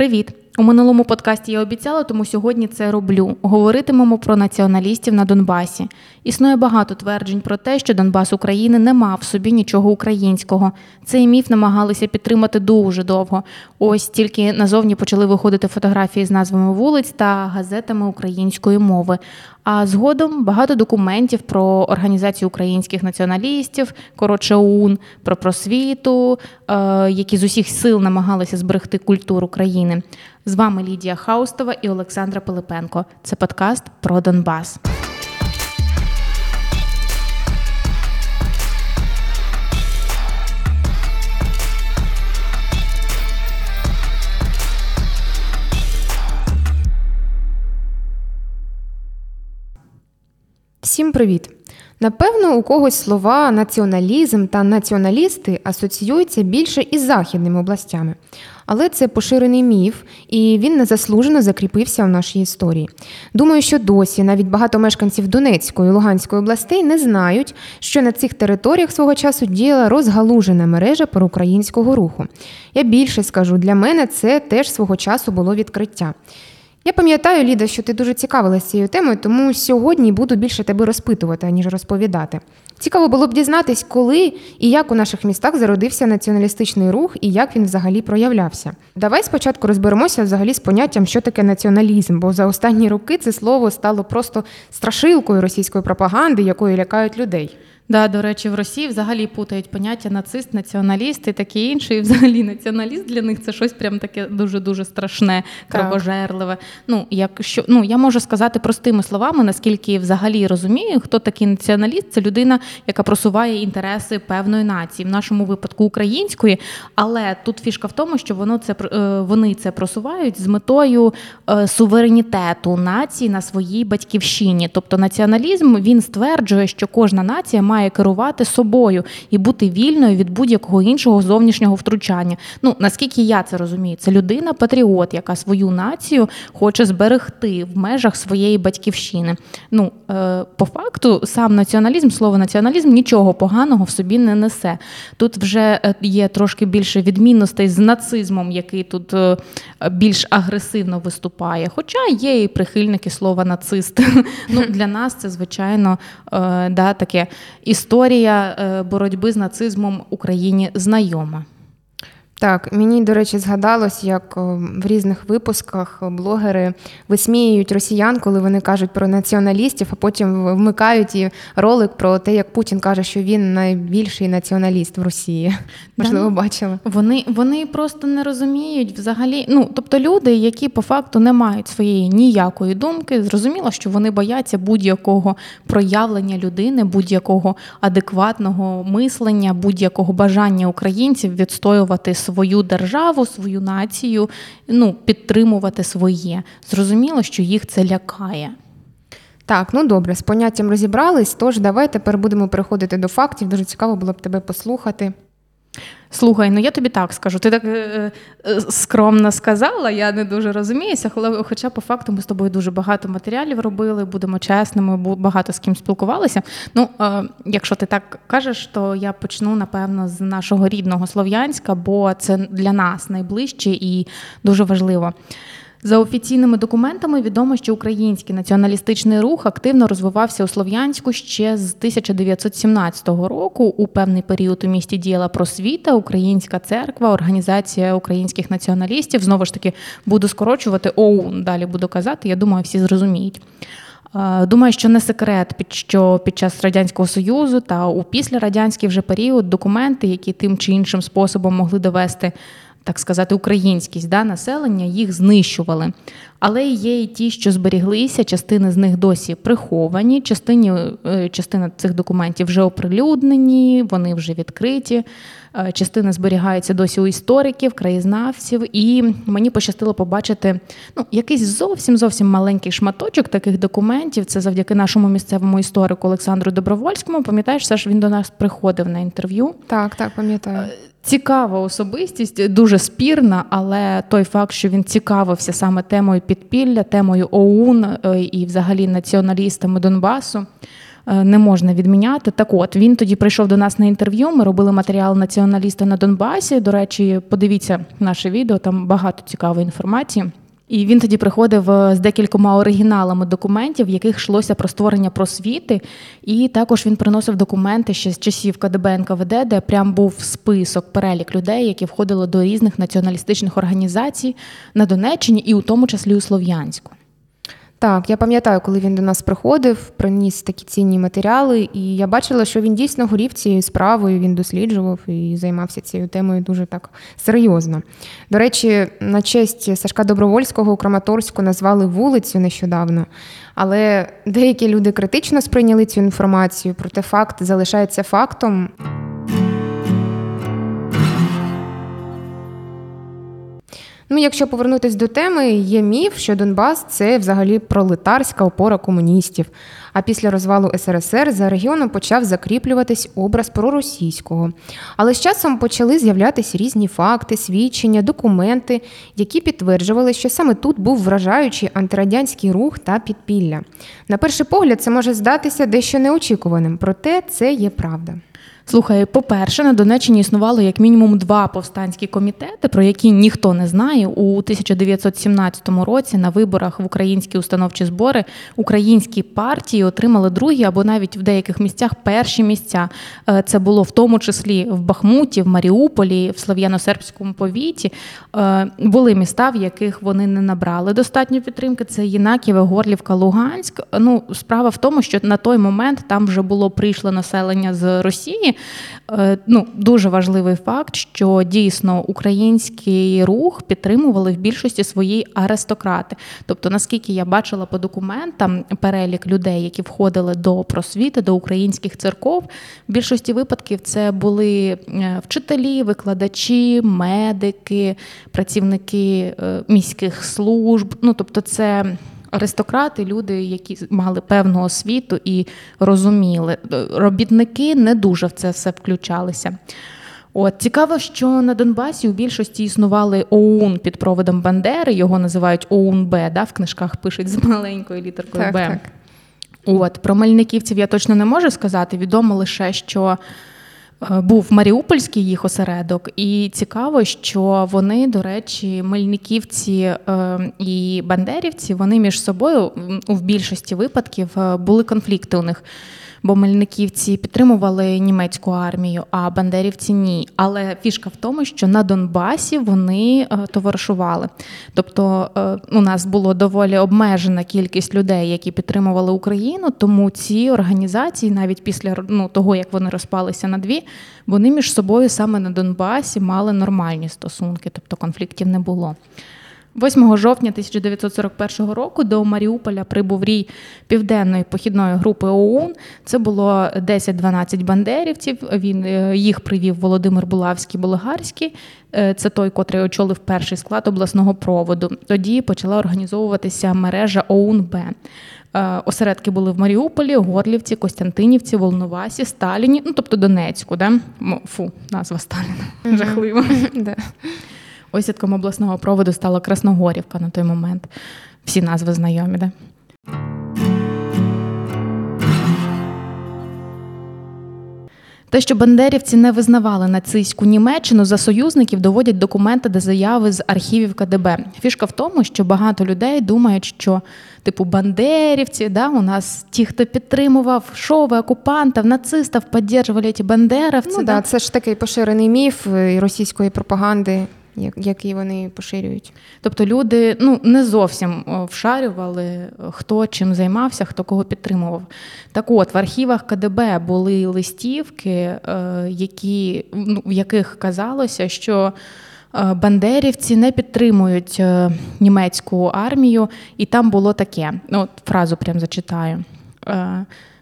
Привіт! У минулому подкасті я обіцяла, тому сьогодні це роблю. Говоритимемо про націоналістів на Донбасі. Існує багато тверджень про те, що Донбас України не мав в собі нічого українського. Цей міф намагалися підтримати дуже довго. Ось тільки назовні почали виходити фотографії з назвами вулиць та газетами української мови. А згодом багато документів про організацію українських націоналістів, коротше ОУН, про просвіту, е, які з усіх сил намагалися зберегти культуру країни. З вами Лідія Хаустова і Олександра Пилипенко. Це подкаст про Донбас. Привіт! Напевно, у когось слова націоналізм та націоналісти асоціюються більше із західними областями, але це поширений міф, і він незаслужено закріпився в нашій історії. Думаю, що досі навіть багато мешканців Донецької і Луганської областей не знають, що на цих територіях свого часу діяла розгалужена мережа проукраїнського руху. Я більше скажу, для мене це теж свого часу було відкриття. Я пам'ятаю, Ліда, що ти дуже цікавилася цією темою, тому сьогодні буду більше тебе розпитувати, аніж розповідати. Цікаво було б дізнатись, коли і як у наших містах зародився націоналістичний рух і як він взагалі проявлявся. Давай спочатку розберемося взагалі з поняттям, що таке націоналізм, бо за останні роки це слово стало просто страшилкою російської пропаганди, якою лякають людей. Да, до речі, в Росії взагалі путають поняття нацист, націоналіст і таке інше. І взагалі націоналіст для них це щось прям таке дуже дуже страшне, кровожерливе. Ну якщо ну я можу сказати простими словами, наскільки взагалі розумію, хто такий націоналіст, це людина, яка просуває інтереси певної нації, в нашому випадку української. Але тут фішка в тому, що воно це е, вони це просувають з метою е, суверенітету нації на своїй батьківщині. Тобто націоналізм він стверджує, що кожна нація має має керувати собою і бути вільною від будь-якого іншого зовнішнього втручання. Ну наскільки я це розумію, це людина патріот, яка свою націю хоче зберегти в межах своєї батьківщини. Ну е, по факту, сам націоналізм, слово націоналізм нічого поганого в собі не несе. Тут вже е, є трошки більше відмінностей з нацизмом, який тут е, більш агресивно виступає. Хоча є і прихильники слова нацист. Ну для нас це звичайно да таке історія е, боротьби з нацизмом Україні знайома. Так, мені, до речі, згадалось, як в різних випусках блогери висміюють росіян, коли вони кажуть про націоналістів, а потім вмикають і ролик про те, як Путін каже, що він найбільший націоналіст в Росії. Можливо, бачили. Вони вони просто не розуміють взагалі. Ну тобто, люди, які по факту не мають своєї ніякої думки, зрозуміло, що вони бояться будь-якого проявлення людини, будь-якого адекватного мислення, будь-якого бажання українців відстоювати свою державу, свою націю, ну, підтримувати своє. Зрозуміло, що їх це лякає. Так, ну добре, з поняттям розібрались. Тож давай тепер будемо переходити до фактів. Дуже цікаво було б тебе послухати. Слухай, ну я тобі так скажу. Ти так е, е, скромно сказала, я не дуже розуміюся, хоча по факту ми з тобою дуже багато матеріалів робили, будемо чесними, багато з ким спілкувалися. Ну, е, якщо ти так кажеш, то я почну напевно з нашого рідного Слов'янська, бо це для нас найближче і дуже важливо. За офіційними документами відомо, що український націоналістичний рух активно розвивався у Слов'янську ще з 1917 року. У певний період у місті діяла просвіта, Українська церква, організація українських націоналістів. Знову ж таки, буду скорочувати ОУН. Далі буду казати. Я думаю, всі зрозуміють. Думаю, що не секрет, що під час радянського союзу та у післярадянський вже період документи, які тим чи іншим способом могли довести так сказати, українськість да, населення, їх знищували. Але є і ті, що зберіглися, частини з них досі приховані, частині, е, частина цих документів вже оприлюднені, вони вже відкриті. Е, частина зберігається досі у істориків, краєзнавців, і мені пощастило побачити ну, якийсь зовсім зовсім маленький шматочок таких документів. Це завдяки нашому місцевому історику Олександру Добровольському. Пам'ятаєш, Саш, він до нас приходив на інтерв'ю. Так, так, пам'ятаю. Цікава особистість, дуже спірна, але той факт, що він цікавився саме темою підпілля, темою ОУН е, і, взагалі, націоналістами Донбасу. е, не можна відміняти. Так от він тоді прийшов до нас на інтерв'ю. Ми робили матеріал націоналіста на Донбасі. До речі, подивіться наше відео, там багато цікавої інформації. І він тоді приходив е, з декількома оригіналами документів, в яких йшлося про створення просвіти. І також він приносив документи ще з часів КДБ НКВД, де прям був список, перелік людей, які входили до різних націоналістичних організацій на Донеччині, і у тому числі у Слов'янську. Так, я пам'ятаю, коли він до нас приходив, приніс такі цінні матеріали, і я бачила, що він дійсно горів цією справою, він досліджував і займався цією темою дуже так серйозно. До речі, на честь Сашка Добровольського у Краматорську назвали вулицю нещодавно, але деякі люди критично сприйняли цю інформацію, проте факт залишається фактом. Ну, якщо повернутися до теми, є міф, що Донбас це взагалі пролетарська опора комуністів. А після розвалу СРСР за регіоном почав закріплюватись образ проросійського. Але з часом почали з'являтися різні факти, свідчення, документи, які підтверджували, що саме тут був вражаючий антирадянський рух та підпілля. На перший погляд, це може здатися дещо неочікуваним, проте це є правда. Слухай, по-перше, на Донеччині існувало як мінімум два повстанські комітети, про які ніхто не знає. У 1917 році на виборах в українські установчі збори українські партії отримали другі або навіть в деяких місцях перші місця. Е, це було в тому числі в Бахмуті, в Маріуполі, в Слов'яно-Сербському повіті. Е, були міста, в яких вони не набрали достатньо підтримки. Це Єнаківе, Горлівка, Луганськ. Ну, справа в тому, що на той момент там вже було прийшло населення з Росії. Е, ну, Дуже важливий факт, що дійсно український рух підтримували в більшості свої аристократи. Тобто, наскільки я бачила по документам перелік людей, які входили до просвіти, до українських церков, в більшості випадків це були е, вчителі, викладачі, медики, працівники е, міських служб. Ну, тобто, це аристократи, люди, які мали певну освіту і розуміли. Робітники не дуже в це все включалися. От цікаво, що на Донбасі у більшості існували ОУН під проводом Бандери, його називають ОУН-Б, да, в книжках пишуть з маленькою літеркою так, Б. Так. От про мельниківців я точно не можу сказати. Відомо лише, що Е, був Маріупольський їх осередок, і цікаво, що вони, до речі, мельниківці е, і бандерівці, вони між собою в більшості випадків е, були конфлікти у них бо мельниківці підтримували німецьку армію, а бандерівці ні. Але фішка в тому, що на Донбасі вони е, товаришували. Тобто е, у нас було доволі обмежена кількість людей, які підтримували Україну, тому ці організації, навіть після ну, того, як вони розпалися на дві, вони між собою саме на Донбасі мали нормальні стосунки, тобто конфліктів не було. 8 жовтня 1941 року до Маріуполя прибув рій південної похідної групи ОУН. Це було 10-12 бандерівців. Він е, їх привів Володимир Булавський Болгарський. Е, це той, котрий очолив перший склад обласного проводу. Тоді почала організовуватися мережа ОУН-Б. Е, осередки були в Маріуполі, Горлівці, Костянтинівці, Волновасі, Сталіні, ну тобто Донецьку, да? Фу, назва Сталіна. Жахливо. Осідком обласного проводу стала Красногорівка на той момент. Всі назви знайомі, де. Те, що бандерівці не визнавали нацистську Німеччину за союзників, доводять документи до заяви з архівів КДБ. Фішка в тому, що багато людей думають, що типу бандерівці, да, у нас ті, хто підтримував шови окупантів, нацистів, підтримували ті бандеровці. Ну, да, Це ж такий поширений міф е, російської пропаганди які вони поширюють. Тобто люди ну не зовсім вшарювали, хто чим займався, хто кого підтримував. Так от в архівах КДБ були листівки, е, які, ну, в яких казалося, що е, бандерівці не підтримують е, німецьку армію, і там було таке. Ну, Фразу прям зачитаю.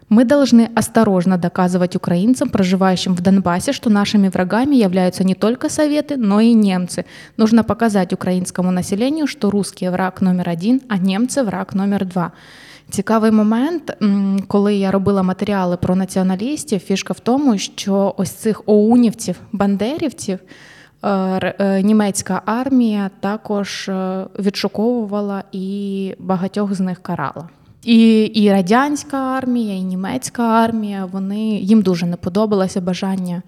Мы должны осторожно доказывать украинцам, проживающим в Донбассе, что нашими врагами являются не только Советы, но и немцы. Нужно показать украинскому населению, что русские враг номер один, а немцы враг номер два. Цікавий момент, коли я робила матеріали про націоналістів, фішка в тому, що ось цих оунівців, бандерівців е, е, німецька армія також е, відшуковувала і багатьох з них карала. І і радянська армія, і німецька армія, вони їм дуже не подобалося бажання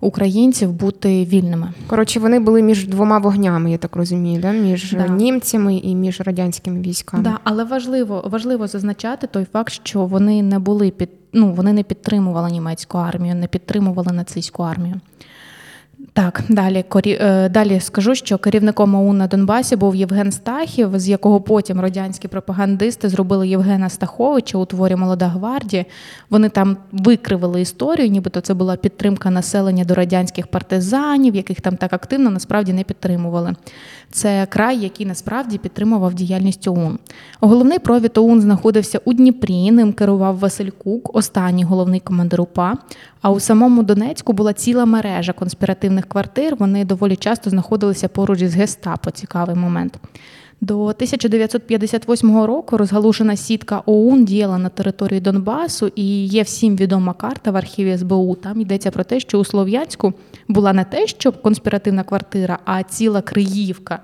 українців бути вільними. Коротше, вони були між двома вогнями, я так розумію, да? між да. німцями і між радянськими військами. Да, але важливо важливо зазначати той факт, що вони не були під ну вони не підтримували німецьку армію, не підтримували нацистську армію. Так, далі е, далі скажу, що керівником ОУН на Донбасі був Євген Стахів, з якого потім радянські пропагандисти зробили Євгена Стаховича у творі Молода гвардія. Вони там викривили історію, нібито це була підтримка населення до радянських партизанів, яких там так активно насправді не підтримували. Це край, який насправді підтримував діяльність ОУН. Головний провід ОУН знаходився у Дніпрі. Ним керував Василь Кук, останній головний командир УПА. А у самому Донецьку була ціла мережа конспіративних квартир. Вони доволі часто знаходилися поруч із гестапо. Цікавий момент. До 1958 року розгалушена сітка ОУН діяла на території Донбасу, і є всім відома карта в архіві СБУ. Там йдеться про те, що у Слов'янську була не те, що конспіративна квартира, а ціла Криївка.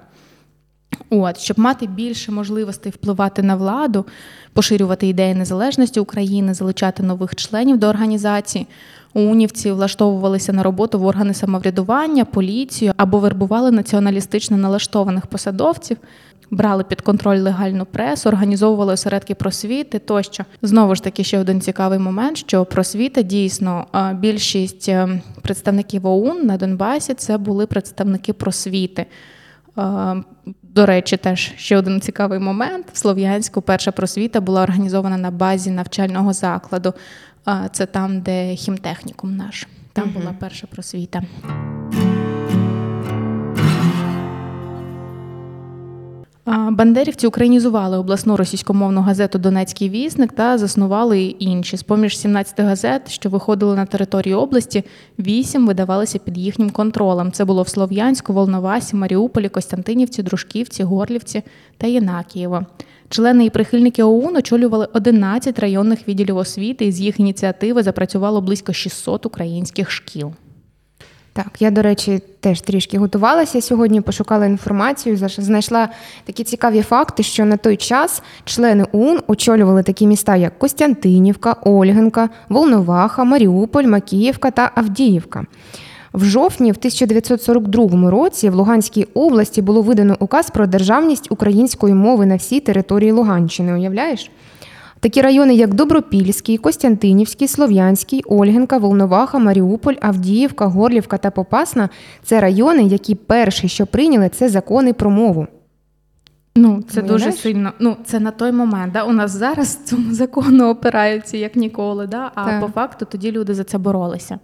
От, щоб мати більше можливостей впливати на владу, поширювати ідеї незалежності України, залучати нових членів до організації, унівці влаштовувалися на роботу в органи самоврядування, поліцію або вербували націоналістично налаштованих посадовців брали під контроль легальну пресу, організовували осередки просвіти тощо. Знову ж таки, ще один цікавий момент, що просвіта дійсно більшість е, представників ОУН на Донбасі це були представники просвіти. До речі, теж ще один цікавий момент. В Слов'янську перша просвіта була організована на базі навчального закладу. Це там, де хімтехнікум наш. Там угу. була перша просвіта. Бандерівці українізували обласну російськомовну газету Донецький вісник та заснували інші. З поміж 17 газет, що виходили на територію області, вісім видавалися під їхнім контролем. Це було в Слов'янську, Волновасі, Маріуполі, Костянтинівці, Дружківці, Горлівці та Єнакієво. Члени і прихильники ОУН очолювали 11 районних відділів освіти, і з їх ініціативи запрацювало близько 600 українських шкіл. Так, я, до речі, теж трішки готувалася сьогодні, пошукала інформацію, знайшла такі цікаві факти, що на той час члени УН очолювали такі міста, як Костянтинівка, Ольгинка, Волноваха, Маріуполь, Макіївка та Авдіївка. В жовтні в 1942 році в Луганській області було видано указ про державність української мови на всій території Луганщини. Уявляєш? Такі райони, як Добропільський, Костянтинівський, Слов'янський, Ольгинка, Волноваха, Маріуполь, Авдіївка, Горлівка та Попасна це райони, які перші, що прийняли, це закони про мову. Ну, це Уявляєш? дуже сильно. Ну, це на той момент. Да? У нас зараз цьому закону опираються як ніколи, да? а так. по факту тоді люди за це боролися.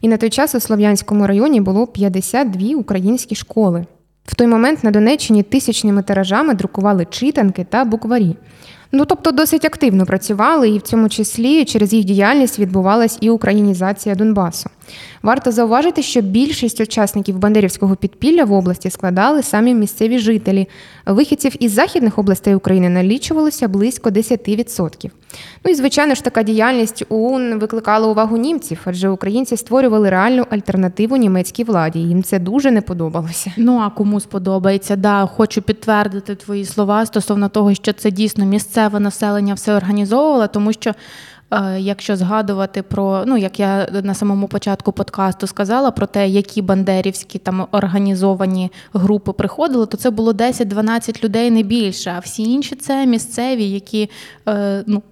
І на той час у Слов'янському районі було 52 українські школи. В той момент на Донеччині тисячними тиражами друкували читанки та букварі. Ну тобто досить активно працювали, і в цьому числі через їх діяльність відбувалась і українізація Донбасу. Варто зауважити, що більшість учасників Бандерівського підпілля в області складали самі місцеві жителі. Вихідців із західних областей України налічувалося близько 10%. Ну і звичайно ж така діяльність ОУН викликала увагу німців, адже українці створювали реальну альтернативу німецькій владі. Їм це дуже не подобалося. Ну а кому сподобається? Да, хочу підтвердити твої слова стосовно того, що це дійсно місцеве населення все організовувало, тому що. Е, якщо згадувати про ну як я на самому початку подкасту сказала про те, які бандерівські там організовані групи приходили, то це було 10-12 людей не більше. А всі інші це місцеві, які е, ну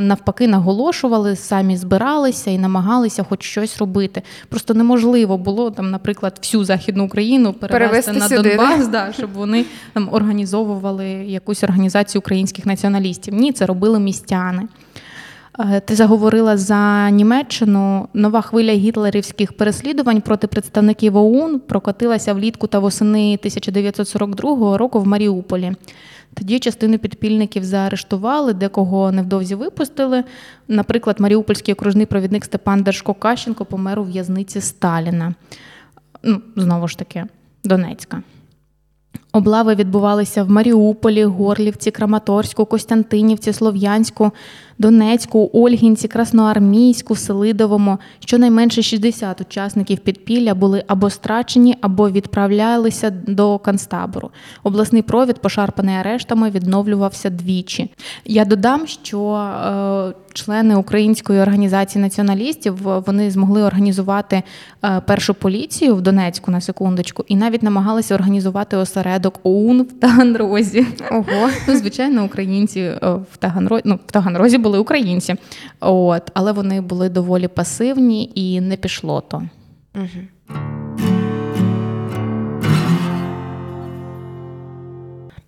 навпаки наголошували, самі збиралися і намагалися хоч щось робити. Просто неможливо було там, наприклад, всю західну Україну перевести, перевести на сюди, Донбас, да, щоб вони там організовували якусь організацію українських націоналістів. Ні, це робили містяни. Е, ти заговорила за Німеччину. Нова хвиля гітлерівських переслідувань проти представників ОУН прокотилася влітку та восени 1942 року в Маріуполі. Тоді частину підпільників заарештували, декого невдовзі випустили. Наприклад, Маріупольський окружний провідник Степан Держко Кащенко помер у в'язниці Сталіна. Ну, Знову ж таки, Донецька. Облави відбувалися в Маріуполі, Горлівці, Краматорську, Костянтинівці, Слов'янську, Донецьку, Ольгінці, Красноармійську, Селидовому. Щонайменше 60 учасників підпілля були або страчені, або відправлялися до концтабору. Обласний провід, пошарпаний арештами, відновлювався двічі. Я додам, що е, члени української організації націоналістів вони змогли організувати е, першу поліцію в Донецьку на секундочку, і навіть намагалися організувати осередок ОУН в Таганрозі. Ого. Ну, звичайно, українці е, в Таганрозі, ну, в Таганрозі були українці, от але вони були доволі пасивні і не пішло то. Угу.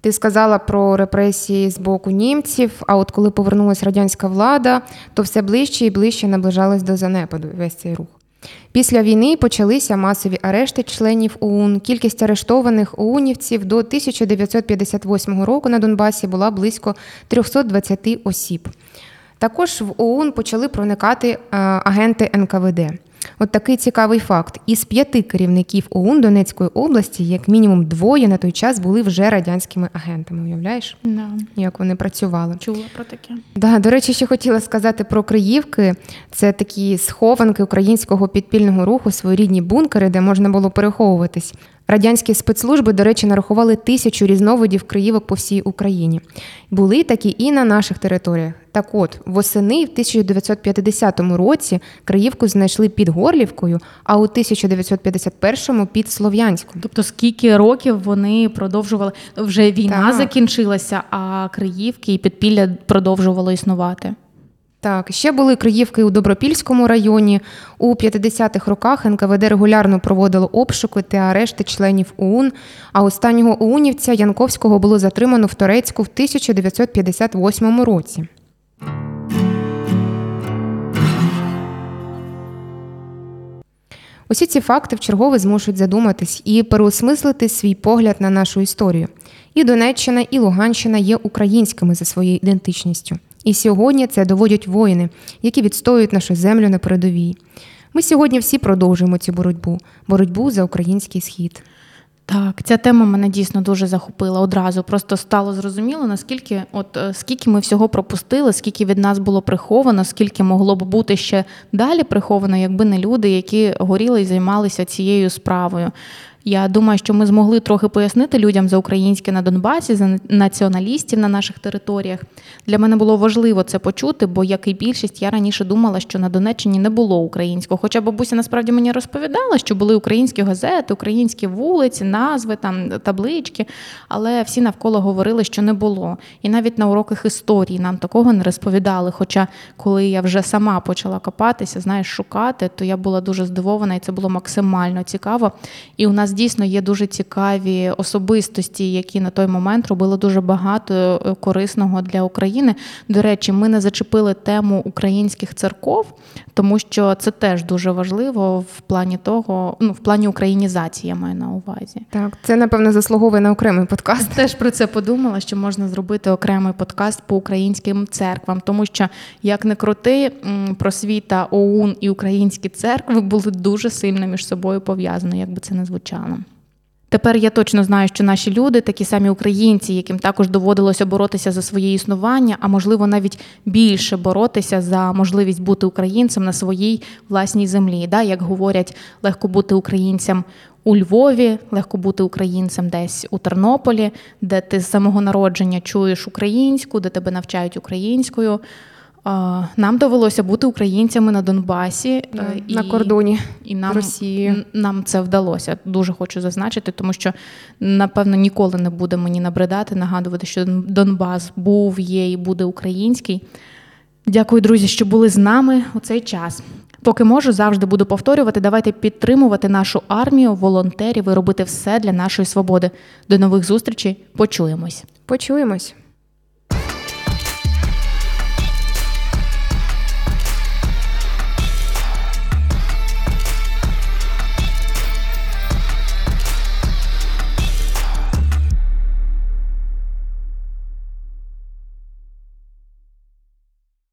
Ти сказала про репресії з боку німців. А от коли повернулася радянська влада, то все ближче і ближче наближалось до занепаду весь цей рух. Після війни почалися масові арешти членів ОУН. Кількість арештованих ОУНівців до 1958 року на Донбасі була близько 320 осіб. Також в ОУН почали проникати е, агенти НКВД. От такий цікавий факт: із п'яти керівників ОУН Донецької області, як мінімум, двоє на той час були вже радянськими агентами. Уявляєш, да. як вони працювали? Чула про таке. Да, До речі, ще хотіла сказати про Криївки. Це такі схованки українського підпільного руху, своєрідні бункери, де можна було переховуватись. Радянські спецслужби, до речі, нарахували тисячу різновидів криївок по всій Україні. Були такі і на наших територіях. Так от, восени в 1950 році Криївку знайшли під Горлівкою, а у 1951-му під Слов'янськом. Тобто, скільки років вони продовжували вже війна так. закінчилася, а Криївки і підпілля продовжувало існувати. Так, ще були Криївки у Добропільському районі. У 50-х роках НКВД регулярно проводило обшуки та арешти членів ОУН. А останнього ОУНівця Янковського було затримано в Торецьку в 1958 році. Усі ці факти вчергове чергове змушують задуматись і переосмислити свій погляд на нашу історію. І Донеччина, і Луганщина є українськими за своєю ідентичністю. І сьогодні це доводять воїни, які відстоюють нашу землю на передовій. Ми сьогодні всі продовжуємо цю боротьбу боротьбу за український схід. Так, ця тема мене дійсно дуже захопила одразу. Просто стало зрозуміло, наскільки, от е, скільки ми всього пропустили, скільки від нас було приховано, скільки могло б бути ще далі приховано, якби не люди, які горіли і займалися цією справою. Я думаю, що ми змогли трохи пояснити людям за українське на Донбасі, за націоналістів на наших територіях. Для мене було важливо це почути, бо як і більшість, я раніше думала, що на Донеччині не було українського. Хоча бабуся насправді мені розповідала, що були українські газети, українські вулиці, назви, там таблички, але всі навколо говорили, що не було. І навіть на уроках історії нам такого не розповідали. Хоча, коли я вже сама почала копатися, знаєш, шукати, то я була дуже здивована, і це було максимально цікаво. І у нас нас дійсно є дуже цікаві особистості, які на той момент робили дуже багато е, корисного для України. До речі, ми не зачепили тему українських церков, тому що це теж дуже важливо в плані того, ну в плані українізації я маю на увазі. Так, це напевно заслуговує на окремий подкаст. Теж про це подумала, що можна зробити окремий подкаст по українським церквам, тому що як не крути, просвіта ОУН і українські церкви були дуже сильно між собою пов'язані, як би це не звучало росіянам. Тепер я точно знаю, що наші люди, такі самі українці, яким також доводилося боротися за своє існування, а можливо навіть більше боротися за можливість бути українцем на своїй власній землі. Да? Як говорять, легко бути українцем у Львові, легко бути українцем десь у Тернополі, де ти з самого народження чуєш українську, де тебе навчають українською. Нам довелося бути українцями на Донбасі е, і, на кордоні і нам Росії. нам це вдалося. Дуже хочу зазначити, тому що напевно ніколи не буде мені набридати, нагадувати, що Донбас був, є і буде український. Дякую, друзі, що були з нами у цей час. Поки можу, завжди буду повторювати. Давайте підтримувати нашу армію, волонтерів і робити все для нашої свободи. До нових зустрічей. Почуємось. Почуємось.